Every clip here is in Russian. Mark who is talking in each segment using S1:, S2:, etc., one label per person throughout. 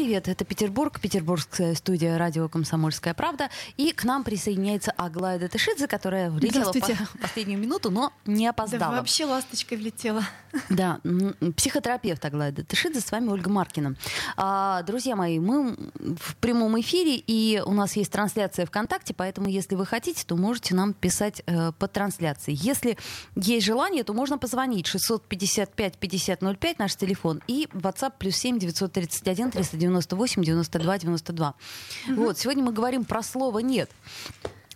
S1: Привет, это Петербург, петербургская студия радио «Комсомольская правда». И к нам присоединяется Аглая Датышидзе, которая влетела в последнюю минуту, но не опоздала.
S2: Да вообще ласточкой влетела.
S1: Да, психотерапевт Аглая Датышидзе, с вами Ольга Маркина. А, друзья мои, мы в прямом эфире, и у нас есть трансляция ВКонтакте, поэтому если вы хотите, то можете нам писать э, по трансляции. Если есть желание, то можно позвонить 655-5005, наш телефон, и WhatsApp плюс 7 931 398 92 92. Угу. Вот, сегодня мы говорим про слово «нет».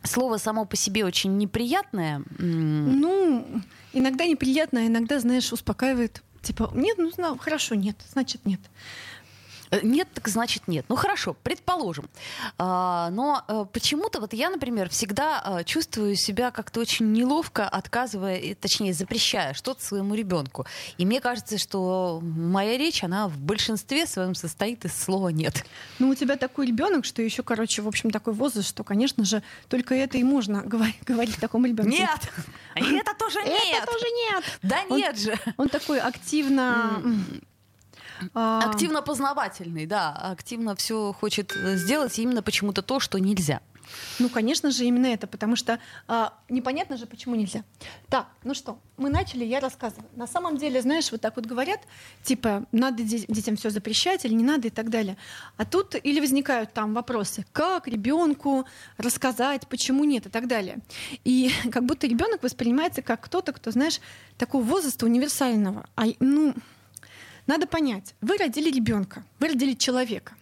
S1: Слово само по себе очень неприятное.
S2: Ну, иногда неприятное, иногда, знаешь, успокаивает. Типа, нет, ну, хорошо, нет, значит, нет.
S1: Э, нет, так значит нет. Ну хорошо, предположим. А, но а, почему-то вот я, например, всегда а, чувствую себя как-то очень неловко, отказывая, точнее запрещая что-то своему ребенку. И мне кажется, что моя речь, она в большинстве своем состоит из слова нет.
S2: Ну у тебя такой ребенок, что еще, короче, в общем, такой возраст, что, конечно же, только это и можно говорить, говорить такому ребенку.
S1: Нет, это тоже нет.
S2: Это тоже нет.
S1: Да нет же.
S2: Он такой активно
S1: а. Активно познавательный, да, активно все хочет сделать именно почему-то то, что нельзя.
S2: Ну, конечно же, именно это, потому что а, непонятно же, почему нельзя. Так, ну что, мы начали, я рассказываю. На самом деле, знаешь, вот так вот говорят, типа, надо детям все запрещать или не надо и так далее. А тут или возникают там вопросы, как ребенку рассказать, почему нет и так далее. И как будто ребенок воспринимается как кто-то, кто, знаешь, такого возраста универсального. А, ну, надо понять, вы родили ребенка, вы родили человека.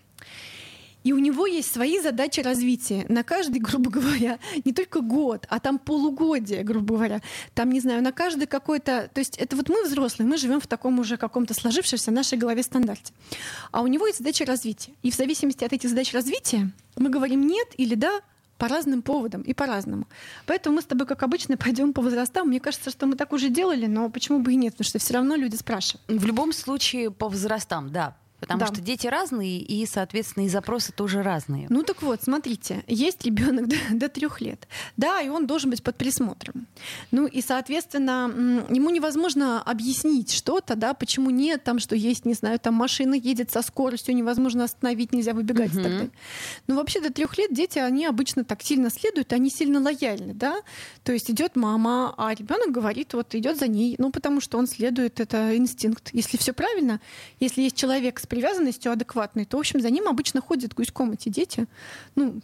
S2: И у него есть свои задачи развития. На каждый, грубо говоря, не только год, а там полугодие, грубо говоря. Там, не знаю, на каждый какой-то... То есть это вот мы взрослые, мы живем в таком уже каком-то сложившемся нашей голове стандарте. А у него есть задачи развития. И в зависимости от этих задач развития мы говорим «нет» или «да», по разным поводам и по-разному. Поэтому мы с тобой, как обычно, пойдем по возрастам. Мне кажется, что мы так уже делали, но почему бы и нет? Потому что все равно люди спрашивают.
S1: В любом случае по возрастам, да. Потому да. что дети разные, и, соответственно, и запросы тоже разные.
S2: Ну так вот, смотрите, есть ребенок до, до трех лет. Да, и он должен быть под присмотром. Ну и, соответственно, ему невозможно объяснить что-то, да, почему нет, там, что есть, не знаю, там машина едет со скоростью, невозможно остановить, нельзя выбегать угу. и так далее. Ну вообще до трех лет дети, они обычно так сильно следуют, они сильно лояльны, да. То есть идет мама, а ребенок говорит, вот идет за ней, ну потому что он следует, это инстинкт. Если все правильно, если есть человек с привязанностью адекватной, то, в общем, за ним обычно ходят гуськом эти дети. Ну,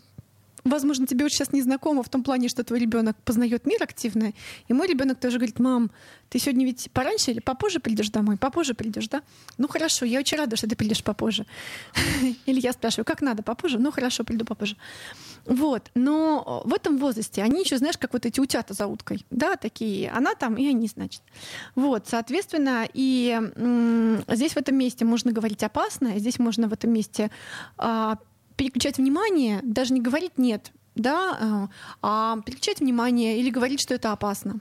S2: возможно, тебе очень сейчас не знакомо в том плане, что твой ребенок познает мир активно. И мой ребенок тоже говорит, мам, ты сегодня ведь пораньше или попозже придешь домой? Попозже придешь, да? Ну хорошо, я очень рада, что ты придешь попозже. Или я спрашиваю, как надо, попозже? Ну хорошо, приду попозже. Вот. Но в этом возрасте они еще, знаешь, как вот эти утята за уткой. Да, такие. Она там, и они, значит. Вот, соответственно, и здесь в этом месте можно говорить опасно, здесь можно в этом месте а, переключать внимание, даже не говорить нет, да, э, а переключать внимание или говорить, что это опасно.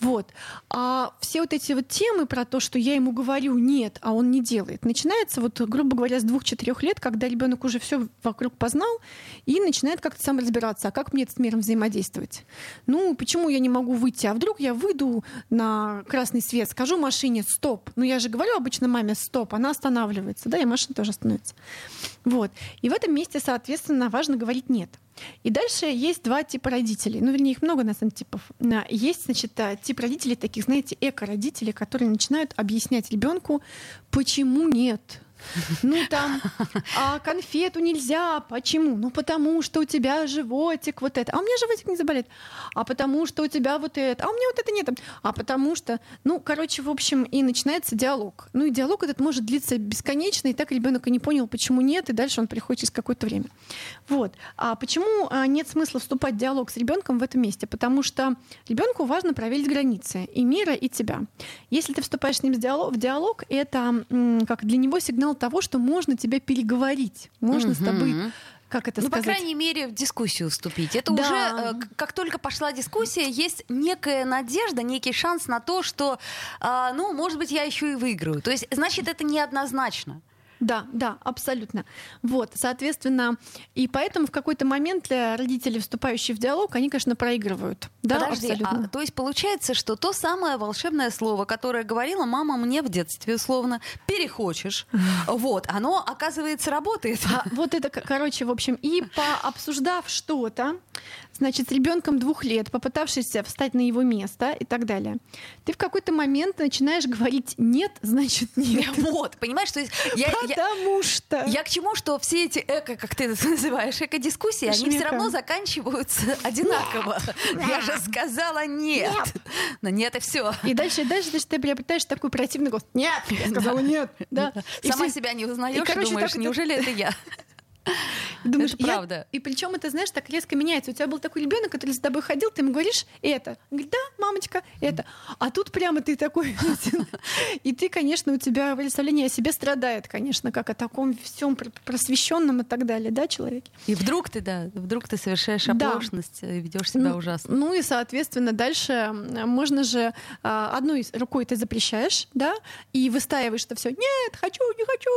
S2: Вот. А все вот эти вот темы про то, что я ему говорю нет, а он не делает, начинается вот, грубо говоря, с двух-четырех лет, когда ребенок уже все вокруг познал и начинает как-то сам разбираться, а как мне с миром взаимодействовать. Ну, почему я не могу выйти? А вдруг я выйду на красный свет, скажу машине стоп. Ну, я же говорю обычно маме стоп, она останавливается, да, и машина тоже остановится. Вот. И в этом месте, соответственно, важно говорить нет. И дальше есть два типа родителей. Ну, вернее, их много, на самом деле, типов. Есть, значит, э, тип родителей, таких, знаете, эко-родители, которые начинают объяснять ребенку, почему нет ну там, а конфету нельзя. Почему? Ну потому что у тебя животик вот это. А у меня животик не заболит. А потому что у тебя вот это. А у меня вот это нет. А потому что, ну, короче, в общем, и начинается диалог. Ну и диалог этот может длиться бесконечно, и так ребенок и не понял, почему нет, и дальше он приходит через какое-то время. Вот. А почему а, нет смысла вступать в диалог с ребенком в этом месте? Потому что ребенку важно проверить границы и мира, и тебя. Если ты вступаешь с ним в диалог, в диалог это как для него сигнал того, что можно тебя переговорить, можно угу. с тобой как это
S1: ну,
S2: сказать?
S1: по крайней мере, в дискуссию вступить. Это
S2: Да.
S1: уже, э, как только пошла дискуссия, есть некая надежда, некий шанс на то, что, а, ну, может быть, я еще и выиграю. То есть, значит, это неоднозначно.
S2: Да, да, абсолютно. Вот, соответственно, и поэтому в какой-то момент для родителей, вступающих в диалог, они, конечно, проигрывают. Да,
S1: Подожди,
S2: абсолютно.
S1: а, то есть получается, что то самое волшебное слово, которое говорила мама мне в детстве, условно, перехочешь, вот, оно, оказывается, работает.
S2: А вот это, короче, в общем, и пообсуждав что-то, значит, с ребенком двух лет, попытавшись встать на его место и так далее, ты в какой-то момент начинаешь говорить нет, значит нет.
S1: Вот, понимаешь, то есть я, я-
S2: Потому что.
S1: Я к чему, что все эти эко, как ты это называешь, эко-дискуссии, они все равно заканчиваются одинаково. Я же сказала нет. Но нет, и все.
S2: И дальше, дальше, дальше ты приобретаешь такой противный голос. Нет, я сказала нет. Да.
S1: Сама себя не узнаешь и, думаешь, неужели это я?
S2: Думаешь,
S1: Это
S2: я-
S1: правда.
S2: И причем это, знаешь, так резко меняется. У тебя был такой ребенок, который с тобой ходил, ты ему говоришь это. Он говорит, да, мамочка, это. А тут прямо ты такой. И ты, конечно, у тебя представление о себе страдает, конечно, как о таком всем просвещенном и так далее, да, человеке.
S1: И вдруг ты, да, вдруг ты совершаешь
S2: Да.
S1: оплошность и ведешь себя
S2: Ну,
S1: ужасно.
S2: Ну и, соответственно, дальше можно же а, одной рукой ты запрещаешь, да, и выстаиваешь это все. Нет, хочу, не хочу,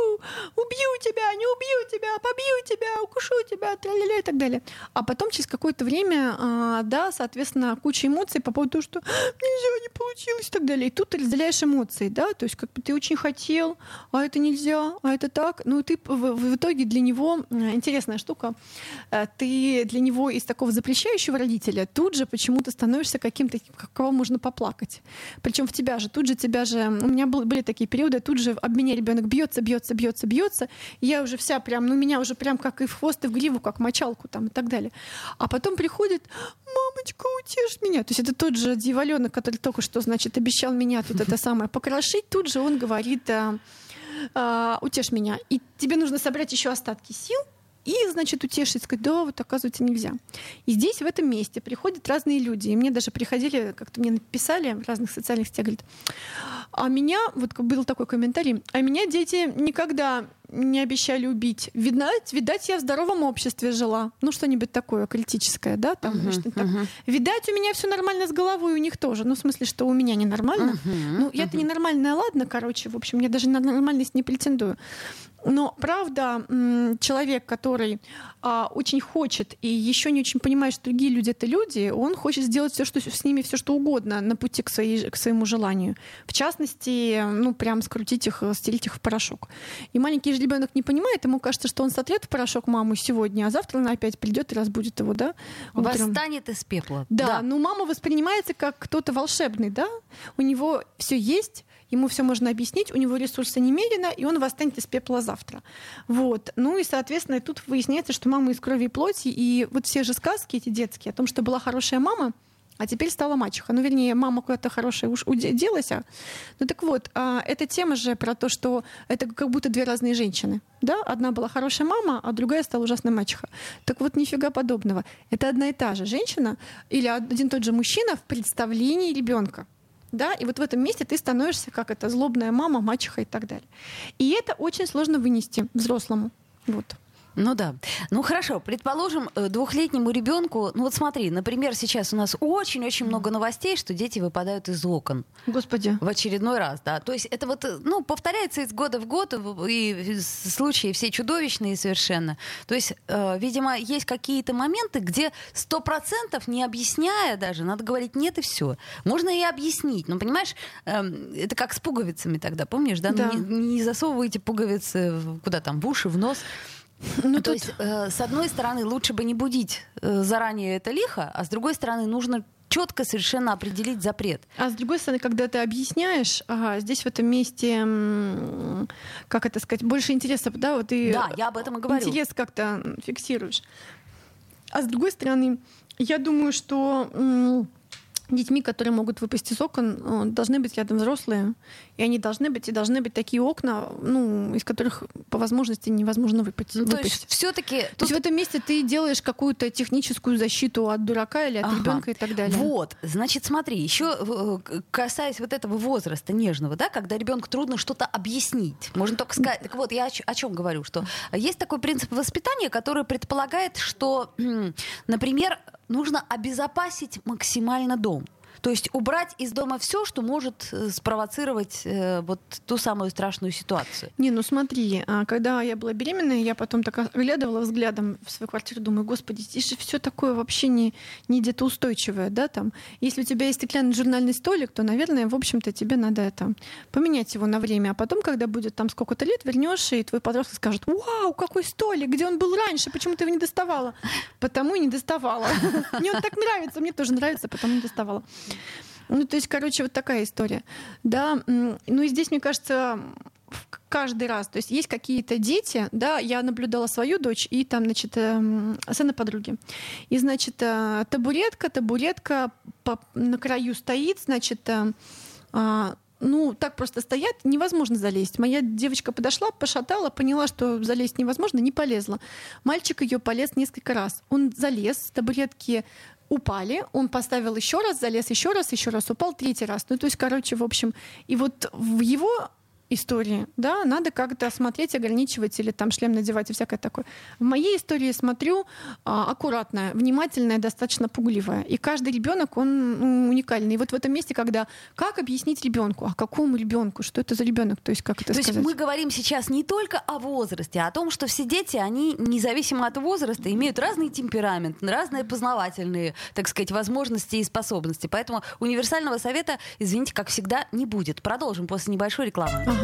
S2: убью тебя, не убью тебя, побью тебя, укушу тебя, тра-ля-ля и так далее. А потом через какое-то время, а, да, соответственно, куча эмоций по поводу того, что нельзя, не получилось и так далее. И тут ты разделяешь эмоции, да, то есть как бы ты очень хотел, а это нельзя, а это так. Ну и ты в, итоге для него интересная штука. э, Ты для него из такого запрещающего родителя тут же почему-то становишься каким-то, кого можно поплакать. Причем в тебя же, тут же тебя же, у меня был- были такие периоды, тут же об меня ребенок бьется, бьется, бьется, бьется, я уже вся прям, ну меня уже прям как и в хвост, и в гриву, как мочалку там и так далее. А потом приходит, мамочка, утешь меня. То есть это тот же дьяволенок, который только что, значит, обещал меня тут это самое покрошить, тут же он говорит, а, а, утешь меня. И тебе нужно собрать еще остатки сил, и, значит, утешить, сказать, да, вот оказывается нельзя. И здесь, в этом месте, приходят разные люди. И мне даже приходили, как-то мне написали в разных социальных сетях, говорят, а меня, вот был такой комментарий, а меня дети никогда не обещали убить. Видать, видать, я в здоровом обществе жила. Ну, что-нибудь такое критическое, да? Там, что-нибудь так.
S1: мгм.
S2: Видать, у меня все нормально с головой, у них тоже. Ну, в смысле, что у меня ненормально.
S1: Мгм,
S2: Ну, я-то ненормальная, ладно, короче, в общем, я даже на нормальность не претендую. Но правда, человек, который а, очень хочет и еще не очень понимает, что другие люди это люди, он хочет сделать все, что с ними все что угодно на пути к, своей, к своему желанию. В частности, ну прям скрутить их, стереть их в порошок. И маленький же ребенок не понимает, ему кажется, что он сотрет в порошок маму сегодня, а завтра она опять придет и разбудит его, да? утром.
S1: Восстанет из пепла.
S2: Да, ну мама воспринимается как кто-то волшебный, да? У него все есть, ему все можно объяснить, у него ресурсы немедленно, и он восстанет из пепла завтра. Вот. Ну и, соответственно, тут выясняется, что мама из крови и плоти, и вот все же сказки эти детские о том, что была хорошая мама, а теперь стала мачеха. Ну, вернее, мама куда-то хорошая уж уде- делась. а. Ну так вот, а, эта тема же про то, что это как будто две разные женщины. Да? Одна была хорошая мама, а другая стала ужасной мачеха. Так вот, нифига подобного. Это одна и та же женщина или один тот же мужчина в представлении ребенка. Да, и вот в этом месте ты становишься как это злобная мама, мачеха и так далее. И это очень сложно вынести взрослому. Вот.
S1: Ну да. Ну хорошо, предположим, э, двухлетнему ребенку, ну вот смотри, например, сейчас у нас очень-очень много новостей, что дети выпадают из окон
S2: Господи.
S1: в очередной раз, да. То есть это вот, э, ну, повторяется из года в год, и случаи все чудовищные совершенно. То есть, э, видимо, есть какие-то моменты, где сто процентов не объясняя даже, надо говорить нет и все. Можно и объяснить, но понимаешь, эм, это как с пуговицами тогда, помнишь, да? Ну,
S2: Да.
S1: Не, не засовывайте пуговицы куда там, в уши, в нос.
S2: Ну,
S1: То
S2: тут-
S1: есть, э, с одной стороны, лучше бы не будить э, заранее это лихо, а с другой стороны, нужно четко совершенно определить запрет.
S2: А с другой стороны, когда ты объясняешь, ага, здесь в этом месте, как это сказать, больше интереса, да, вот ты
S1: Да, я об этом и говорю.
S2: интерес как-то фиксируешь. А с другой стороны, я думаю, что детьми, которые могут выпасть из окон, э, должны быть рядом взрослые. И они должны быть, и должны быть такие окна, ну, из которых по возможности невозможно выпасть. Ну,
S1: то есть все-таки...
S2: Тут... То есть в этом месте ты делаешь какую-то техническую защиту от дурака или от ага. ребенка и так далее.
S1: Вот, значит, смотри, еще э, касаясь вот этого возраста нежного, да, когда ребенку трудно что-то объяснить, можно только сказать. Так вот, я о чем говорю, что есть такой принцип воспитания, который предполагает, что, например, нужно обезопасить максимально дом. То есть убрать из дома все, что может э, спровоцировать э, вот ту самую страшную ситуацию.
S2: Не, ну смотри, а, когда я была беременная, я потом так оглядывала взглядом в свою квартиру, думаю, господи, здесь же все такое вообще не, не где-то устойчивое, да, там. Если у тебя есть стеклянный журнальный столик, то, наверное, в общем-то, тебе надо это поменять его на время. А потом, когда будет там сколько-то лет, вернешься, и твой подросток скажет, вау, какой столик, где он был раньше, почему ты его не доставала? Потому и не доставала. Мне он так нравится, мне тоже нравится, потому не доставала. Ну, то есть, короче, вот такая история. Да, ну и здесь, мне кажется, каждый раз. То есть есть какие-то дети, да, я наблюдала свою дочь и там, значит, эм, сына подруги. И, значит, э, табуретка, табуретка на краю стоит, значит, э, а, ну, так просто стоят, невозможно залезть. Моя девочка подошла, пошатала, поняла, что залезть невозможно, не полезла. Мальчик ее полез несколько раз. Он залез, табуретки упали, он поставил еще раз, залез еще раз, еще раз упал, третий раз. Ну, то есть, короче, в общем, и вот в его истории, да, надо как-то смотреть, ограничивать или там шлем надевать и всякое такое. В моей истории смотрю а, аккуратная, внимательная, достаточно пугливая. И каждый ребенок, он ну, уникальный. И вот в этом месте, когда как объяснить ребенку, а какому ребенку, что это за ребенок, то есть как это
S1: то
S2: сказать?
S1: есть мы говорим сейчас не только о возрасте, а о том, что все дети, они независимо от возраста имеют разный темперамент, разные познавательные, так сказать, возможности и способности. Поэтому универсального совета, извините, как всегда, не будет. Продолжим после небольшой рекламы. Ага.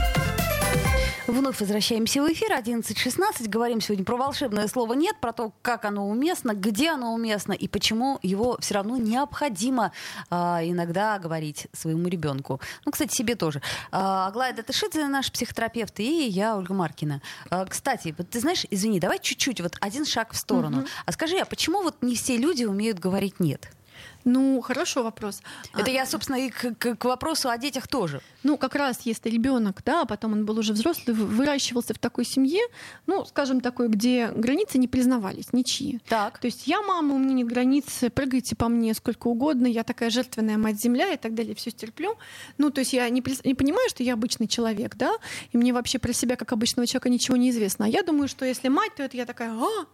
S1: Вновь возвращаемся в эфир 11.16. Говорим сегодня про волшебное слово «нет», про то, как оно уместно, где оно уместно и почему его все равно необходимо а, иногда говорить своему ребенку. Ну, кстати, себе тоже. А, Аглая Датышидзе, наш психотерапевт, и я, Ольга Маркина. А, кстати, вот ты знаешь, извини, давай чуть-чуть, вот один шаг в сторону. Угу. А скажи, а почему вот не все люди умеют говорить «нет»?
S2: Ну, хорошо вопрос.
S1: Это а, я, собственно, и к, к, к вопросу о детях тоже.
S2: Ну, как раз если ребенок, да, а потом он был уже взрослый, выращивался в такой семье, ну, скажем, такой, где границы не признавались, ничьи.
S1: Так.
S2: То есть я мама, у меня нет границ, прыгайте по мне сколько угодно, я такая жертвенная мать-земля и так далее, все стерплю. Ну, то есть я не, не понимаю, что я обычный человек, да, и мне вообще про себя как обычного человека ничего не известно. А я думаю, что если мать, то это я такая, а,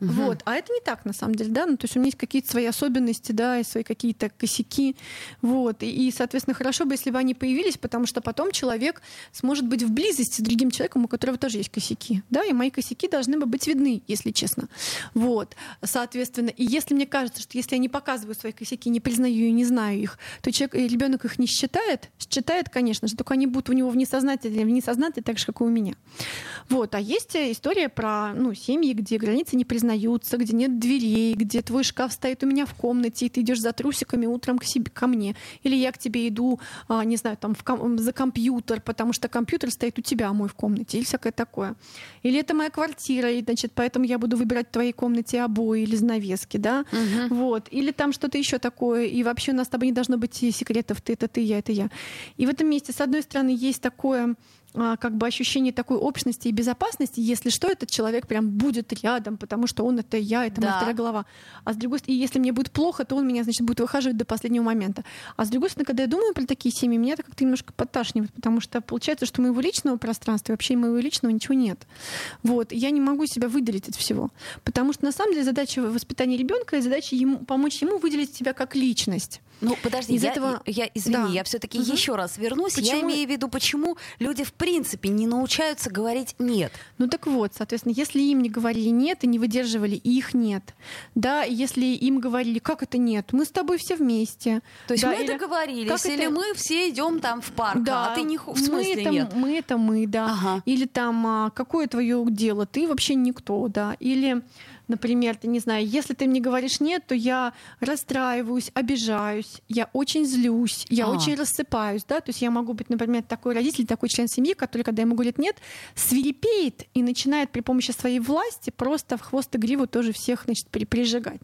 S2: Угу. Вот. А это не так, на самом деле, да, ну, то есть у меня есть какие-то свои особенности, да, и свои какие-то косяки, вот, и, и, соответственно, хорошо бы, если бы они появились, потому что потом человек сможет быть в близости с другим человеком, у которого тоже есть косяки, да, и мои косяки должны бы быть видны, если честно, вот, соответственно, и если мне кажется, что если я не показываю свои косяки, не признаю и не знаю их, то человек, ребенок их не считает, считает, конечно же, только они будут у него в несознательном, в несознательном, так же, как и у меня, вот, а есть история про, ну, семьи, где границы не признаны, признаются, где нет дверей, где твой шкаф стоит у меня в комнате, и ты идешь за трусиками утром к себе, ко мне. Или я к тебе иду, а, не знаю, там в ком- за компьютер, потому что компьютер стоит у тебя, а мой в комнате, или всякое такое. Или это моя квартира, и, значит, поэтому я буду выбирать в твоей комнате обои или занавески, да? Угу. Вот. Или там что-то еще такое, и вообще у нас с тобой не должно быть секретов, ты это ты, я это я. И в этом месте, с одной стороны, есть такое как бы ощущение такой общности и безопасности, если что, этот человек прям будет рядом, потому что он это я, это да. моя вторая голова. А с другой стороны, если мне будет плохо, то он меня, значит, будет выхаживать до последнего момента. А с другой стороны, когда я думаю про такие семьи, меня это как-то немножко подташнивает, потому что получается, что моего личного пространства, вообще моего личного ничего нет. Вот. Я не могу себя выделить от всего. Потому что на самом деле задача воспитания ребенка и задача ему, помочь ему выделить себя как личность.
S1: Ну, подожди, Из я, этого... я, извини, да. я все-таки угу. еще раз вернусь. Почему? Я имею в виду, почему люди в принципе принципе не научаются говорить нет.
S2: Ну так вот, соответственно, если им не говорили нет и не выдерживали, их нет. Да, если им говорили, как это нет, мы с тобой все вместе.
S1: То есть
S2: да,
S1: мы
S2: или
S1: договорились,
S2: как
S1: или
S2: это-
S1: мы все идем там в парк,
S2: Да,
S1: а ты не в
S2: мы
S1: смысле
S2: это,
S1: нет.
S2: Мы это мы, да.
S1: Ага.
S2: Или там, а, какое твое дело, ты вообще никто, да. Или, например, ты не знаю, если ты мне говоришь нет, то я расстраиваюсь, обижаюсь, я очень злюсь, я
S1: А.
S2: очень рассыпаюсь, да. То есть я могу быть, например, такой родитель, такой член семьи, который, когда ему говорят нет, свирепеет и начинает при помощи своей власти просто в хвост и гриву тоже всех, значит, при- прижигать.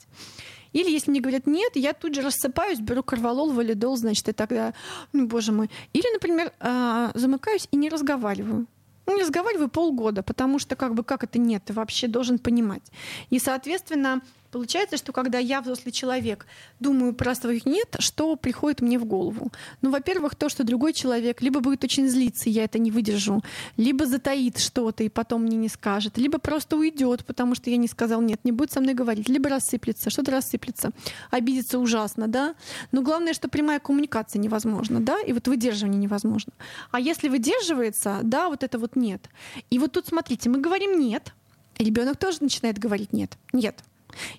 S2: Или если мне говорят нет, я тут же рассыпаюсь, беру корвалол, валидол, значит, и тогда, ну, боже мой. Или, например, а, замыкаюсь и не разговариваю. Ну, не разговариваю полгода, потому что как бы как это нет, ты вообще должен понимать. И, соответственно, получается, что когда я взрослый человек думаю про своих нет, что приходит мне в голову? Ну, во-первых, то, что другой человек либо будет очень злиться, и я это не выдержу, либо затаит что-то и потом мне не скажет, либо просто уйдет, потому что я не сказал нет, не будет со мной говорить, либо рассыплется, что-то рассыплется, обидится ужасно, да. Но главное, что прямая коммуникация невозможна, да, и вот выдерживание невозможно. А если выдерживается, да, вот это вот нет. И вот тут смотрите, мы говорим нет, ребенок тоже начинает говорить нет, нет.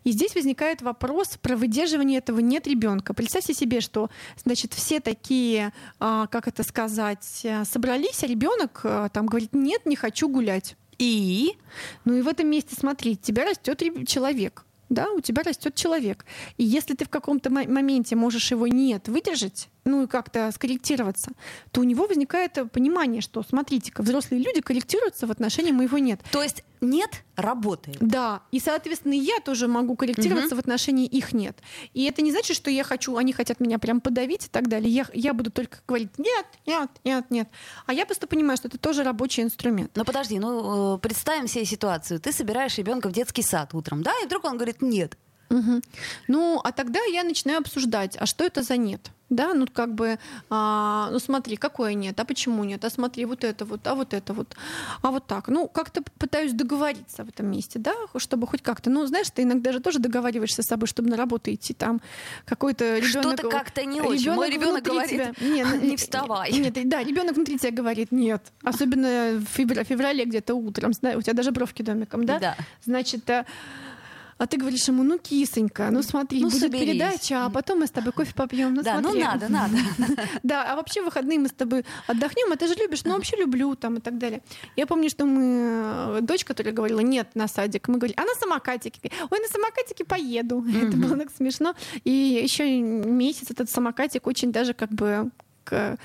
S2: И здесь возникает вопрос про выдерживание этого нет ребенка. Представьте себе, что значит все такие, а, как это сказать, а, собрались, а ребенок а, там говорит нет, не хочу гулять.
S1: И
S2: Ну и в этом месте смотри, тебя растет человек. Да, у тебя растет человек. И если ты в каком-то мо- моменте можешь его нет выдержать, ну и как-то скорректироваться, то у него возникает понимание, что, смотрите-ка, взрослые люди корректируются в отношении моего нет.
S1: то есть нет работает.
S2: Да, и, соответственно, я тоже могу корректироваться
S1: Мгм.
S2: в отношении их нет. И это не значит, что я хочу, они хотят меня прям подавить и так далее. Я, я буду только говорить нет, нет, нет, нет. А я просто понимаю, что это тоже рабочий инструмент.
S1: Ну подожди, ну э, представим себе ситуацию. Ты собираешь ребенка в детский сад утром, да, и вдруг он говорит нет.
S2: Мгм. Ну, а тогда я начинаю обсуждать, а что это за нет? Да, ну как бы, а, ну смотри, какое нет, а почему нет, а смотри, вот это вот, а вот это вот, а вот так. Ну, как-то пытаюсь договориться в этом месте, да, чтобы хоть как-то. Ну, знаешь, ты иногда же тоже договариваешься с собой, чтобы на работу идти, там какой-то ребенок.
S1: Что-то как-то не очень. Мой ребенок говорит,
S2: тебя- не, ну,
S1: «Не вставай».
S2: Нет, да, ребенок внутри тебя говорит нет. Особенно в февра- феврале где-то утром, у тебя даже бровки домиком, да?
S1: Да.
S2: Значит, а, ты говоришь ему, ну, кисонька, ну смотри,
S1: Ну,
S2: будет
S1: соберись.
S2: передача, а потом мы с тобой кофе попьем. Ну,
S1: да,
S2: смотри.
S1: ну надо, надо.
S2: Да, а вообще выходные мы с тобой отдохнем, а ты же любишь, ну вообще люблю там и так далее. Я помню, что мы, э, дочь, которая говорила нет на садик, мы говорили, а на самокатике? Ой, на самокатике поеду. Это было так смешно. И еще месяц этот самокатик очень даже как бы к-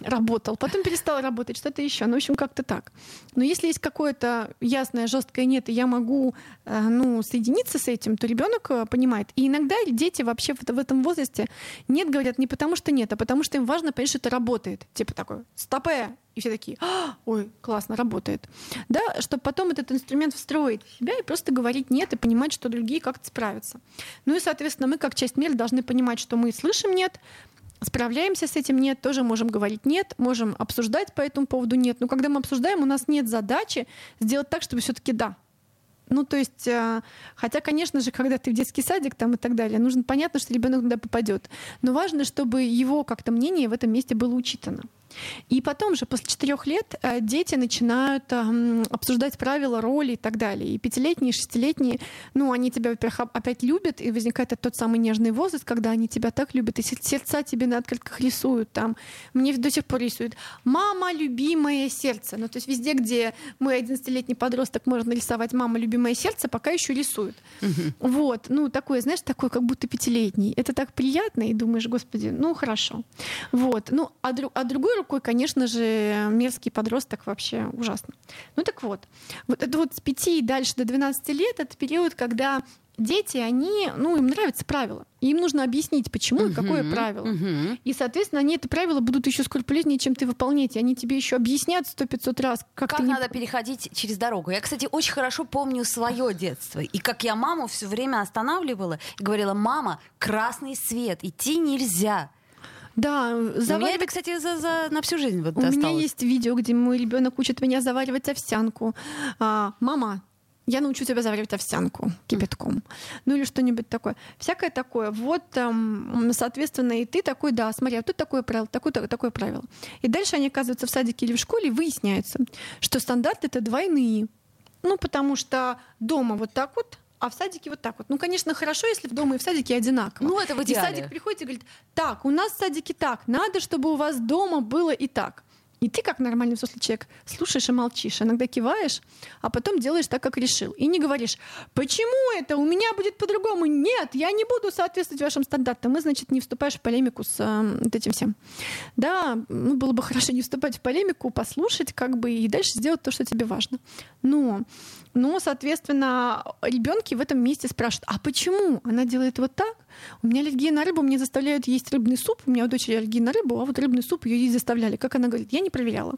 S2: работал. Потом перестал работать, что-то еще. Ну, в общем, как-то так. Но если есть какое-то ясное, жесткое нет, и я могу э, ну, соединиться с этим, то ребенок э, понимает. И иногда дети вообще в, в этом возрасте нет говорят не потому, что нет, а потому что им важно понять, что это работает. Типа такой, стопе, и все такие, «А, ой, классно, работает. Да, чтобы потом этот инструмент встроить в себя и просто говорить нет и понимать, что другие как-то справятся. Ну и, соответственно, мы как часть мира должны понимать, что мы слышим нет, справляемся с этим нет, тоже можем говорить нет, можем обсуждать по этому поводу нет. Но когда мы обсуждаем, у нас нет задачи сделать так, чтобы все-таки да. Ну, то есть, э, хотя, конечно же, когда ты в детский садик там и так далее, нужно понятно, что ребенок туда попадет. Но важно, чтобы его как-то мнение в этом месте было учитано. И потом же, после четырех лет, э, дети начинают эм, обсуждать правила, роли и так далее. И пятилетние, и шестилетние, ну, они тебя, во-первых, оп- опять любят, и возникает тот самый нежный возраст, когда они тебя так любят, и сер- сердца тебе на открытках рисуют. Там. Мне до сих пор рисуют «Мама, любимое сердце». Ну, то есть везде, где мой 11-летний подросток может нарисовать «Мама, любимое сердце», пока еще рисуют. Вот, ну, такое, знаешь, такой, как будто пятилетний. Это так приятно, и думаешь, господи, ну, хорошо. Вот, ну, а, дру- а другой рукой, конечно же, мерзкий подросток вообще ужасно. Ну, так вот, вот это вот с 5 и дальше до 12 лет, это период, когда дети, они, ну, им нравятся правила. И им нужно объяснить, почему и какое правило.
S1: мгм.
S2: И, соответственно, они это правило будут еще скрупулезнее, чем ты выполнять. И они тебе еще объяснят сто пятьсот раз, как,
S1: Как
S2: ты не-
S1: надо переходить через дорогу. Я, кстати, очень хорошо помню свое детство. И как я маму все время останавливала и говорила, мама, красный свет, идти нельзя.
S2: Да,
S1: У меня это, кстати, за, за- на всю жизнь вот
S2: У меня
S1: осталось.
S2: есть видео, где мой ребенок учит меня заваривать овсянку. А, мама, я научу тебя заваривать овсянку кипятком. Ну или что-нибудь такое. Всякое такое. Вот, там, соответственно, и ты такой, да, смотри, а тут такое правило, такое, такое правило. И дальше они оказываются в садике или в школе, и выясняется, что стандарты это двойные. Ну, потому что дома вот так вот, а в садике вот так вот. Ну, конечно, хорошо, если в дома и в садике одинаково.
S1: Ну, это в идеале.
S2: И садик приходит и говорит, так, у нас в садике так, надо, чтобы у вас дома было и так. И ты, как нормальный взрослый человек, слушаешь и молчишь, иногда киваешь, а потом делаешь так, как решил. И не говоришь, почему это, у меня будет по-другому. Нет, я не буду соответствовать вашим стандартам. И, значит, не вступаешь в полемику с э, вот этим всем. Да, ну, было бы хорошо не вступать в полемику, послушать, как бы, и дальше сделать то, что тебе важно. Но но, соответственно, ребенки в этом месте спрашивают, а почему она делает вот так? У меня аллергия на рыбу, мне заставляют есть рыбный суп. У меня у дочери аллергия на рыбу, а вот рыбный суп ее есть заставляли. Как она говорит, я не проверяла.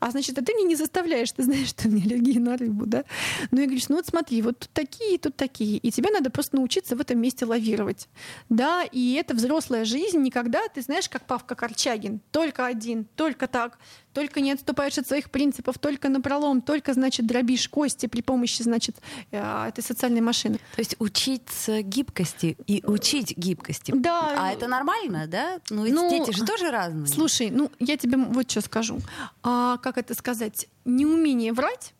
S2: А значит, а ты мне не заставляешь, ты знаешь, что у меня аллергия на рыбу, да? Ну, я говорю, ну вот смотри, вот тут такие, тут такие. И тебе надо просто научиться в этом месте лавировать. Да, и это взрослая жизнь, никогда, ты знаешь, как Павка Корчагин, только один, только так только не отступаешь от своих принципов, только на пролом, только, значит, дробишь кости при помощи, значит, э, этой социальной машины.
S1: То есть учиться гибкости и учить гибкости.
S2: Да.
S1: А это нормально, да? Ну, ведь ну, дети же тоже разные.
S2: Слушай, ну, я тебе вот что скажу. А, как это сказать? Неумение врать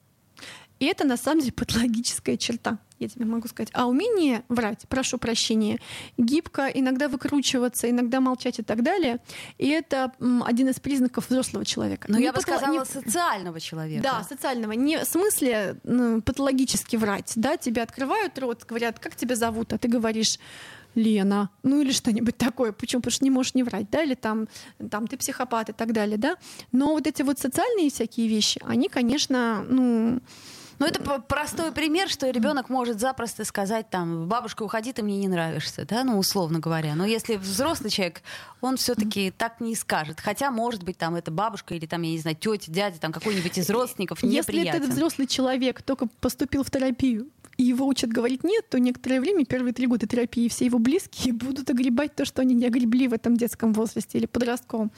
S2: и это на самом деле патологическая черта, я тебе могу сказать. А умение врать, прошу прощения, гибко, иногда выкручиваться, иногда молчать и так далее, и это один из признаков взрослого человека.
S1: Но не я бы сказала не... социального человека.
S2: Да, социального. Не в смысле ну, патологически врать. Да, тебя открывают рот, говорят, как тебя зовут, а ты говоришь, Лена, ну или что-нибудь такое. Почему? Потому что не можешь не врать, да, или там, там ты психопат и так далее, да. Но вот эти вот социальные всякие вещи, они, конечно, ну,
S1: ну, это простой пример, что ребенок может запросто сказать там, бабушка, уходи, ты мне не нравишься, да, ну, условно говоря. Но если взрослый человек, он все-таки так не скажет. Хотя, может быть, там это бабушка или там, я не знаю, тетя, дядя, там какой-нибудь из родственников неприятен.
S2: Если этот взрослый человек только поступил в терапию, и его учат говорить нет, то некоторое время, первые три года терапии, все его близкие будут огребать то, что они не огребли в этом детском возрасте или подростковом.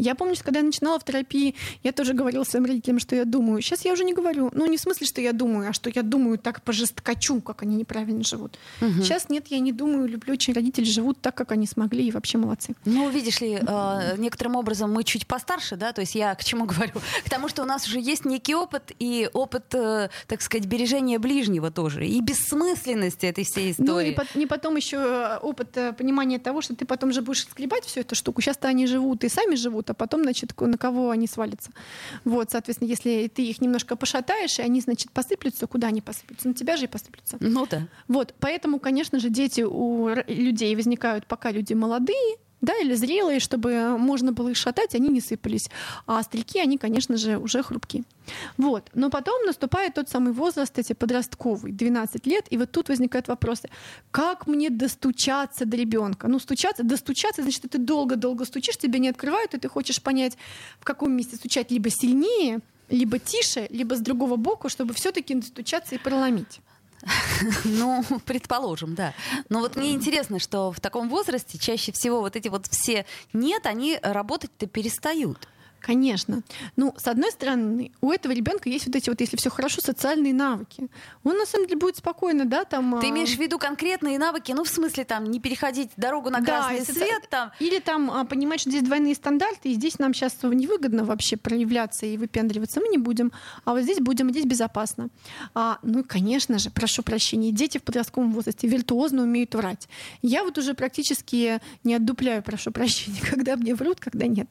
S2: Я помню, что когда я начинала в терапии, я тоже говорила своим родителям, что я думаю. Сейчас я уже не говорю. Ну, не в смысле, что я думаю, а что я думаю так по жесткачу, как они неправильно живут. Угу. Сейчас нет, я не думаю, люблю очень родители живут так, как они смогли, и вообще молодцы.
S1: Ну, видишь ли, э, некоторым образом мы чуть постарше, да, то есть я к чему говорю? К тому, что у нас уже есть некий опыт, и опыт, э, так сказать, бережения ближнего тоже, и бессмысленности этой всей истории. Ну,
S2: и по- не потом еще э, опыт э, понимания того, что ты потом же будешь скребать всю эту штуку. Сейчас-то они живут и сами живут, а потом, значит, на кого они свалятся. Вот, соответственно, если ты их немножко пошатаешь, и они, значит, посыплются, куда они посыплются? На тебя же и посыплются.
S1: Ну да.
S2: Вот, поэтому, конечно же, дети у людей возникают, пока люди молодые, да, или зрелые, чтобы можно было их шатать, они не сыпались. А стрельки, они, конечно же, уже хрупкие. Вот. Но потом наступает тот самый возраст, эти подростковый, 12 лет, и вот тут возникают вопросы. Как мне достучаться до ребенка? Ну, стучаться, достучаться, значит, ты долго-долго стучишь, тебя не открывают, и ты хочешь понять, в каком месте стучать либо сильнее, либо тише, либо с другого боку, чтобы все-таки достучаться и проломить.
S1: Ну, предположим, да. Но вот мне интересно, что в таком возрасте чаще всего вот эти вот все нет, они работать-то перестают.
S2: Конечно. Ну, с одной стороны, у этого ребенка есть вот эти вот, если все хорошо, социальные навыки. Он на самом деле будет спокойно, да, там.
S1: Ты а, имеешь в виду конкретные навыки, ну в смысле там не переходить дорогу на красный да, свет, там.
S2: Или там а, понимать, что здесь двойные стандарты, и здесь нам сейчас невыгодно вообще проявляться и выпендриваться, мы не будем, а вот здесь будем, и здесь безопасно. А, ну, конечно же, прошу прощения, дети в подростковом возрасте виртуозно умеют врать. Я вот уже практически не отдупляю, прошу прощения, когда мне врут, когда нет.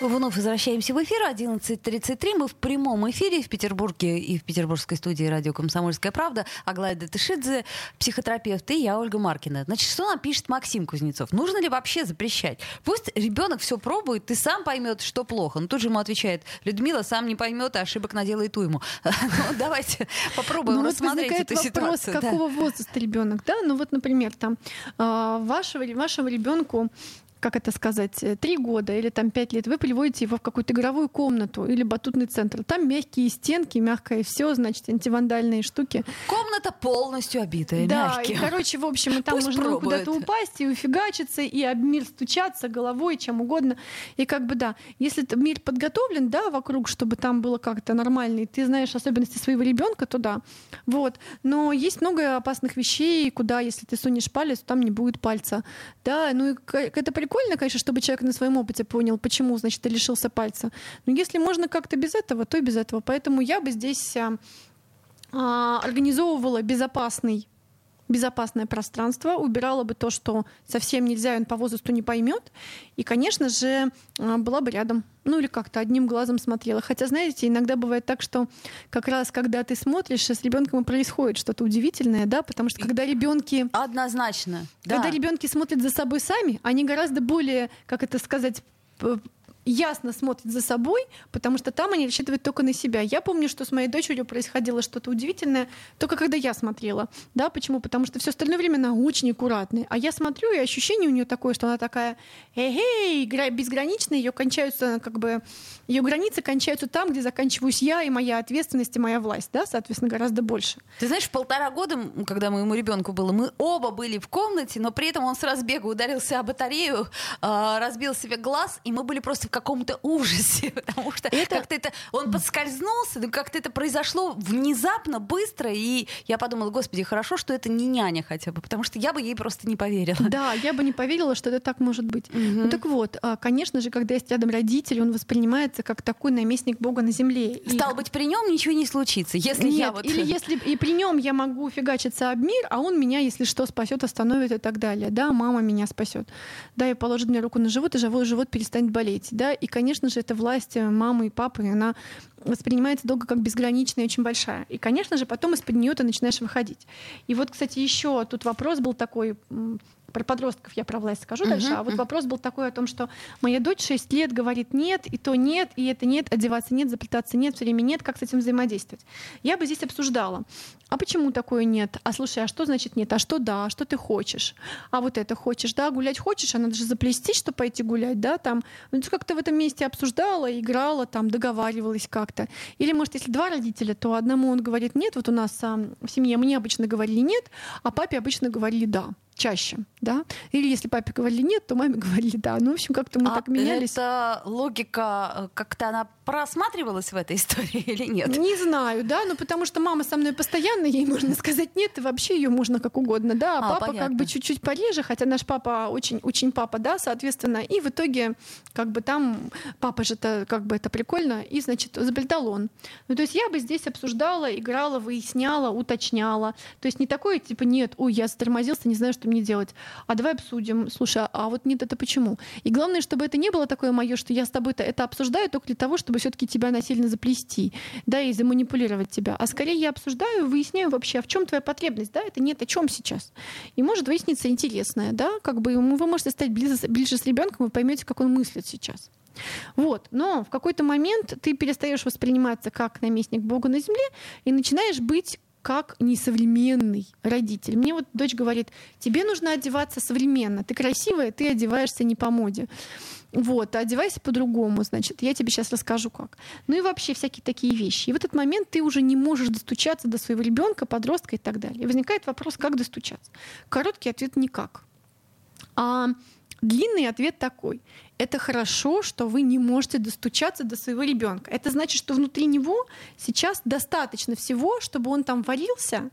S1: Вновь возвращаемся в эфир. 11.33. Мы в прямом эфире в Петербурге и в петербургской студии радио «Комсомольская правда». Аглая Датышидзе, психотерапевт, и я, Ольга Маркина. Значит, что нам пишет Максим Кузнецов? Нужно ли вообще запрещать? Пусть ребенок все пробует, ты сам поймет, что плохо. Но тут же ему отвечает, Людмила сам не поймет, а ошибок наделает уйму. Ну, давайте попробуем ну, рассмотреть эту ситуацию.
S2: какого возраста ребенок, да? Ну вот, например, там а, вашего, вашему ребенку как это сказать, э, три года или там пять лет, вы приводите его в какую-то игровую комнату или батутный центр. Там мягкие стенки, мягкое все, значит, антивандальные штуки.
S1: Комната полностью обитая,
S2: да,
S1: мягким.
S2: И, короче, в общем, и там Пусть можно куда-то упасть и уфигачиться, и об мир стучаться головой, чем угодно. И как бы, да, если мир подготовлен, да, вокруг, чтобы там было как-то нормально, и ты знаешь особенности своего ребенка, то да. Вот. Но есть много опасных вещей, куда, если ты сунешь палец, то там не будет пальца. Да, ну и это прикольно, конечно, чтобы человек на своем опыте понял, почему, значит, ты лишился пальца. Но если можно как-то без этого, то и без этого. Поэтому я бы здесь а, а организовывала безопасный безопасное пространство, убирала бы то, что совсем нельзя, он по возрасту не поймет. И, конечно же, а, была бы рядом. Ну или как-то одним глазом смотрела. Хотя, знаете, иногда бывает так, что как раз когда ты смотришь, с ребенком происходит что-то удивительное, да, потому что когда ребенки...
S1: Однозначно.
S2: Когда да. ребенки смотрят за собой сами, они гораздо более, как это сказать, ясно смотрят за собой, потому что там они рассчитывают только на себя. Я помню, что с моей дочерью происходило что-то удивительное, только когда я смотрела. Да, почему? Потому что все остальное время она очень аккуратная. А я смотрю, и ощущение у нее такое, что она такая, эй, безграничная, ее кончаются, как бы, ее границы кончаются там, где заканчиваюсь я, и моя ответственность, и моя власть, да, соответственно, гораздо больше.
S1: Ты знаешь, полтора года, когда моему ребенку было, мы оба были в комнате, но при этом он с разбега ударился о батарею, а, разбил себе глаз, и мы были просто в каком-то ужасе, потому что это... как-то это он подскользнулся, как-то это произошло внезапно, быстро, и я подумала, господи, хорошо, что это не няня хотя бы, потому что я бы ей просто не поверила.
S2: Да, я бы не поверила, что это так может быть. Угу. Ну так вот, а, конечно же, когда есть рядом родитель, он воспринимается как такой наместник Бога на земле.
S1: И... Стал быть, при нем ничего не случится, если
S2: Нет,
S1: я вот...
S2: или если и при нем я могу фигачиться об мир, а он меня, если что, спасет, остановит и так далее. Да, мама меня спасет. Да, и положит мне руку на живот, и живот, живот перестанет болеть. Да, и, конечно же, эта власть э, мамы и папы, она воспринимается долго как безграничная и очень большая. И, конечно же, потом из-под нее ты начинаешь выходить. И вот, кстати, еще тут вопрос был такой, про подростков я про власть скажу uh-huh, дальше, а вот uh-huh. вопрос был такой о том, что моя дочь 6 лет говорит нет, и то нет, и это нет, одеваться нет, заплетаться нет, все время нет, как с этим взаимодействовать. Я бы здесь обсуждала, а почему такое нет? А слушай, а что значит нет? А что да? А что ты хочешь? А вот это хочешь, да? Гулять хочешь? А надо же заплести, чтобы пойти гулять, да? Там, ну, как-то в этом месте обсуждала, играла, там, договаривалась как-то. Или, может, если два родителя, то одному он говорит нет, вот у нас а, в семье мне обычно говорили нет, а папе обычно говорили да чаще, да? Или если папе говорили нет, то маме говорили да. Ну, в общем, как-то мы
S1: а
S2: так менялись.
S1: Это логика э, как-то она просматривалась в этой истории или нет?
S2: Не знаю, да, ну потому что мама со мной постоянно, ей можно сказать нет, и вообще ее можно как угодно, да, а, а папа понятно. как бы чуть-чуть пореже, хотя наш папа очень, очень папа, да, соответственно, и в итоге как бы там папа же-то как бы это прикольно, и, значит, заплетал он. Ну, то есть я бы здесь обсуждала, играла, выясняла, уточняла. То есть не такое, типа, нет, ой, я затормозился, не знаю, что мне делать. А давай обсудим. Слушай, а вот нет, это почему? И главное, чтобы это не было такое мое, что я с тобой -то это обсуждаю только для того, чтобы все-таки тебя насильно заплести, да, и заманипулировать тебя. А скорее я обсуждаю, выясняю вообще, в чем твоя потребность, да, это нет о чем сейчас. И может выясниться интересное, да, как бы вы можете стать ближе, ближе с ребенком, вы поймете, как он мыслит сейчас. Вот. Но в какой-то момент ты перестаешь восприниматься как наместник Бога на земле и начинаешь быть как несовременный родитель. Мне вот дочь говорит, тебе нужно одеваться современно. Ты красивая, ты одеваешься не по моде. Вот, одевайся по-другому, значит, я тебе сейчас расскажу как. Ну и вообще всякие такие вещи. И в этот момент ты уже не можешь достучаться до своего ребенка, подростка и так далее. И возникает вопрос, как достучаться. Короткий ответ — никак. А длинный ответ такой это хорошо, что вы не можете достучаться до своего ребенка. Это значит, что внутри него сейчас достаточно всего, чтобы он там варился,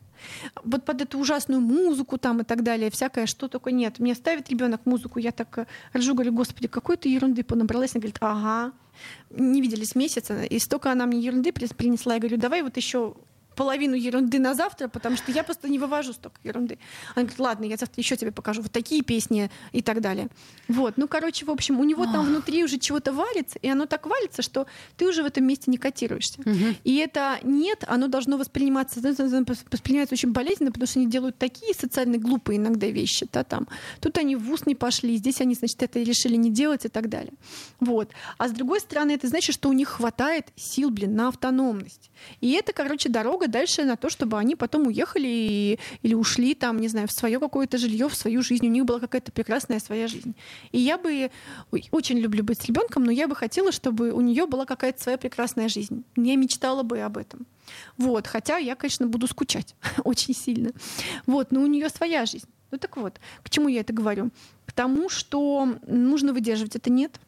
S2: вот под эту ужасную музыку там и так далее, всякое, что только нет. Мне ставит ребенок музыку, я так э, ржу, говорю, господи, какой-то ерунды понабралась. Она говорит, ага, не виделись месяца, и столько она мне ерунды принесла. Я говорю, давай вот еще половину ерунды на завтра, потому что я просто не вывожу столько ерунды. Она говорит, ладно, я завтра еще тебе покажу вот такие песни и так далее. Вот, ну, короче, в общем, у него там внутри уже чего-то валится, и оно так валится, что ты уже в этом месте не котируешься. И это нет, оно должно восприниматься, воспринимается очень болезненно, потому что они делают такие социально глупые иногда вещи, да, там. Тут они в ус не пошли, здесь они, значит, это решили не делать и так далее. Вот. А с другой стороны, это значит, что у них хватает сил, блин, на автономность. И это, короче, дорога дальше на то, чтобы они потом уехали и, или ушли там, не знаю, в свое какое-то жилье, в свою жизнь. У них была какая-то прекрасная своя жизнь. И я бы ой, очень люблю быть с ребенком, но я бы хотела, чтобы у нее была какая-то своя прекрасная жизнь. Не мечтала бы об этом. Вот, хотя я, конечно, буду скучать очень сильно. Вот, но у нее своя жизнь. Ну так вот, к чему я это говорю? К тому, что нужно выдерживать это нет.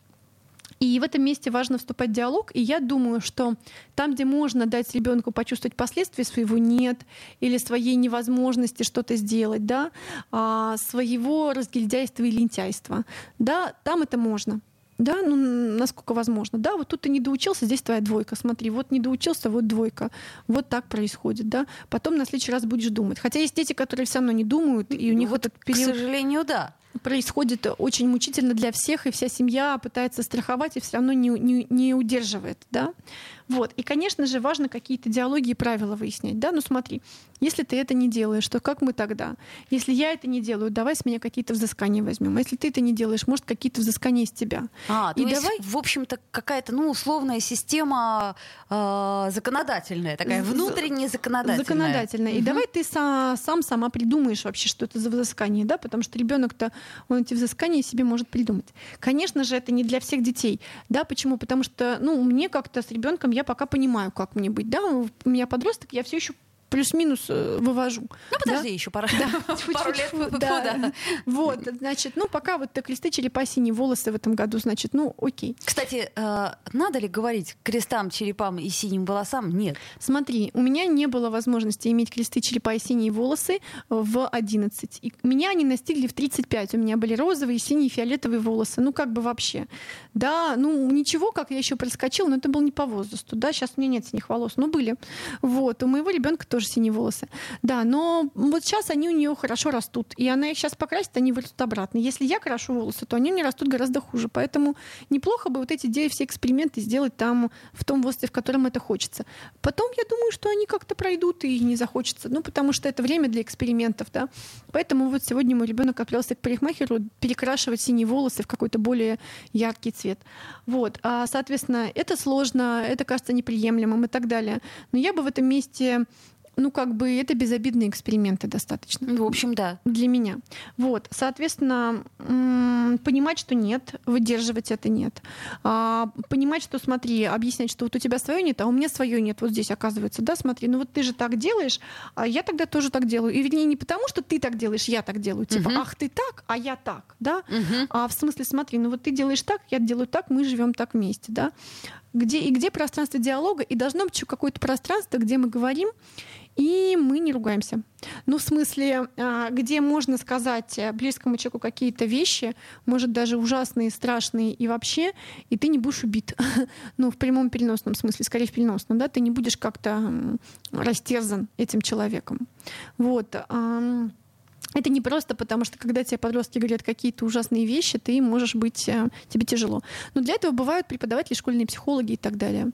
S2: И в этом месте важно вступать в диалог. И я думаю, что там, где можно дать ребенку почувствовать последствия своего нет или своей невозможности что-то сделать, да, а, своего разгильдяйства и лентяйства, да, там это можно. Да, ну насколько возможно. Да, вот тут ты не доучился, здесь твоя двойка. Смотри, вот не доучился, вот двойка. Вот так происходит, да. Потом на следующий раз будешь думать. Хотя есть дети, которые все равно не думают, и у них вот, этот
S1: период... К сожалению, да
S2: происходит очень мучительно для всех, и вся семья пытается страховать и все равно не, не, не удерживает. Да? Вот. И, конечно же, важно какие-то диалоги и правила выяснять. Да? Ну смотри, если ты это не делаешь, то как мы тогда? Если я это не делаю, давай с меня какие-то взыскания возьмем. А если ты это не делаешь, может, какие-то взыскания из тебя.
S1: А, и то давай... есть, в общем-то, какая-то ну, условная система э, законодательная, такая внутренняя законодательная.
S2: Законодательная. Угу. И давай ты са- сам сама придумаешь вообще, что это за взыскание, да, потому что ребенок-то он эти взыскания себе может придумать. Конечно же, это не для всех детей. Да, почему? Потому что, ну, мне как-то с ребенком я пока понимаю, как мне быть. Да, у меня подросток, я все еще плюс-минус э, вывожу.
S1: Ну, подожди, да? еще пара, да. пару лет.
S2: Да. Вот, значит, ну, пока вот так кресты черепа синие волосы в этом году, значит, ну, окей.
S1: Кстати, э, надо ли говорить крестам, черепам и синим волосам? Нет.
S2: Смотри, у меня не было возможности иметь кресты, черепа и синие волосы в 11. И меня они настигли в 35. У меня были розовые, синие, фиолетовые волосы. Ну, как бы вообще. Да, ну, ничего, как я еще проскочила, но это было не по возрасту. Да, сейчас у меня нет синих волос, но были. Вот, у моего ребенка тоже тоже синие волосы. Да, но вот сейчас они у нее хорошо растут, и она их сейчас покрасит, они вырастут обратно. Если я крашу волосы, то они у меня растут гораздо хуже. Поэтому неплохо бы вот эти идеи, все эксперименты сделать там в том возрасте, в котором это хочется. Потом я думаю, что они как-то пройдут и не захочется, ну потому что это время для экспериментов, да. Поэтому вот сегодня мой ребенок отправился к парикмахеру перекрашивать синие волосы в какой-то более яркий цвет. Вот, а, соответственно, это сложно, это кажется неприемлемым и так далее. Но я бы в этом месте ну, как бы это безобидные эксперименты достаточно.
S1: В общем, да.
S2: Для меня. Вот, соответственно, понимать, что нет, выдерживать это нет. А, понимать, что, смотри, объяснять, что вот у тебя свое нет, а у меня свое нет. Вот здесь оказывается, да, смотри, ну вот ты же так делаешь, а я тогда тоже так делаю. И вернее, не потому, что ты так делаешь, я так делаю. Типа, uh-huh. ах, ты так, а я так, да? Uh-huh. А в смысле, смотри, ну вот ты делаешь так, я делаю так, мы живем так вместе, да? Где, и где пространство диалога, и должно быть еще какое-то пространство, где мы говорим, и мы не ругаемся. Ну, в смысле, а, где можно сказать э, близкому человеку какие-то вещи, может, даже ужасные, страшные и вообще, и ты не будешь убит. ну, в прямом переносном смысле, скорее в переносном, да, ты не будешь как-то растерзан этим человеком. Вот. Это не просто потому, что когда тебе подростки говорят какие-то ужасные вещи, ты можешь быть, э, тебе тяжело. Но для этого бывают преподаватели, школьные психологи и так далее.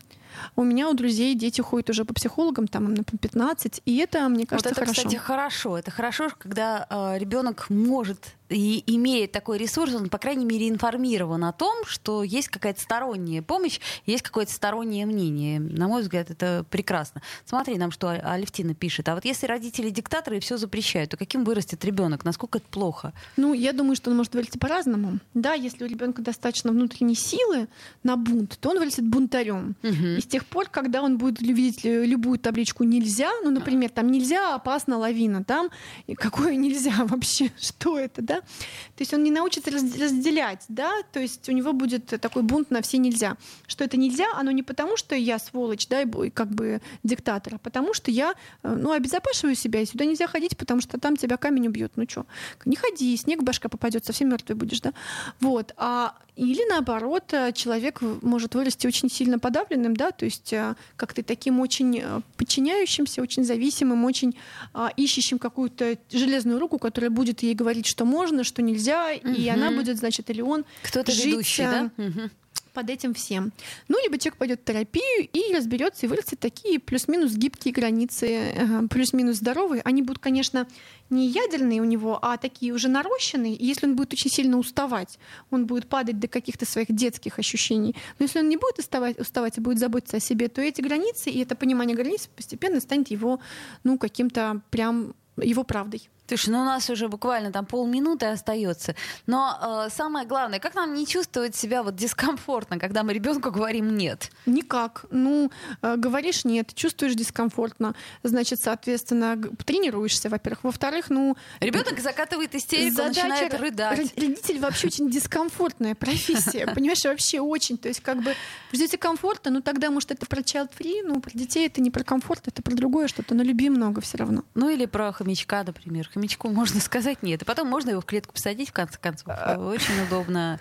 S2: У меня у друзей дети ходят уже по психологам, там им, например, 15, и это, мне кажется,
S1: вот это,
S2: хорошо.
S1: кстати, хорошо. Это хорошо, когда э, ребенок может и имеет такой ресурс, он, по крайней мере, информирован о том, что есть какая-то сторонняя помощь, есть какое-то стороннее мнение. На мой взгляд, это прекрасно. Смотри, нам что Алевтина пишет. А вот если родители диктаторы и все запрещают, то каким вырастет ребенок? Насколько это плохо?
S2: Ну, я думаю, что он может вырасти по-разному. Да, если у ребенка достаточно внутренней силы на бунт, то он вырастет бунтарем. Угу с тех пор, когда он будет видеть любую табличку нельзя, ну, например, там нельзя, опасна лавина, там какое нельзя вообще, что это, да? То есть он не научится разделять, да, то есть у него будет такой бунт на все нельзя. Что это нельзя, оно не потому, что я сволочь, да, и как бы диктатор, а потому что я, э, ну, обезопасиваю себя, и сюда нельзя ходить, потому что там тебя камень убьет. Ну что, не ходи, снег башка попадет, совсем мертвый будешь, да? Вот. А, или наоборот, э, человек может вырасти очень сильно подавленным, да, да, то есть э, как-то таким очень э, подчиняющимся, очень зависимым, очень а, ищущим какую-то железную руку, которая будет ей говорить, что можно, что нельзя, угу. и она будет, значит, или он
S1: Кто-то
S2: жить,
S1: ведущий, да? Угу
S2: под этим всем. Ну, либо человек пойдет в терапию и разберется и вырастет такие плюс-минус гибкие границы, плюс-минус здоровые. Они будут, конечно, не ядерные у него, а такие уже нарощенные. И если он будет очень сильно уставать, он будет падать до каких-то своих детских ощущений. Но если он не будет уставать, уставать и будет заботиться о себе, то эти границы и это понимание границ постепенно станет его, ну, каким-то прям его правдой.
S1: Слушай, ну у нас уже буквально там полминуты остается. Но э, самое главное, как нам не чувствовать себя вот дискомфортно, когда мы ребенку говорим нет?
S2: Никак. Ну, э, говоришь нет, чувствуешь дискомфортно, значит, соответственно, тренируешься, во-первых. Во-вторых, ну...
S1: Ребенок закатывает истерику, задача, начинает рыдать.
S2: Родитель вообще очень дискомфортная профессия, понимаешь, вообще очень. То есть как бы ждете комфорта, ну тогда, может, это про child free, ну про детей это не про комфорт, это про другое что-то, но люби много все равно.
S1: Ну или про хомячка, например хомячку можно сказать нет. И потом можно его в клетку посадить, в конце концов. А. Очень удобно.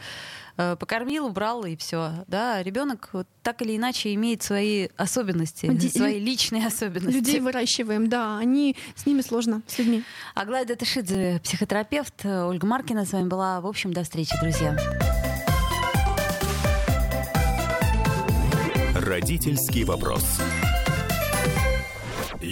S1: Э, покормил, убрал и все. Да, ребенок вот так или иначе имеет свои особенности, Ди- свои личные особенности.
S2: Людей выращиваем, да, они с ними сложно, с людьми.
S1: Аглая Датышидзе, психотерапевт, Ольга Маркина с вами была. В общем, до встречи, друзья.
S3: Родительский вопрос.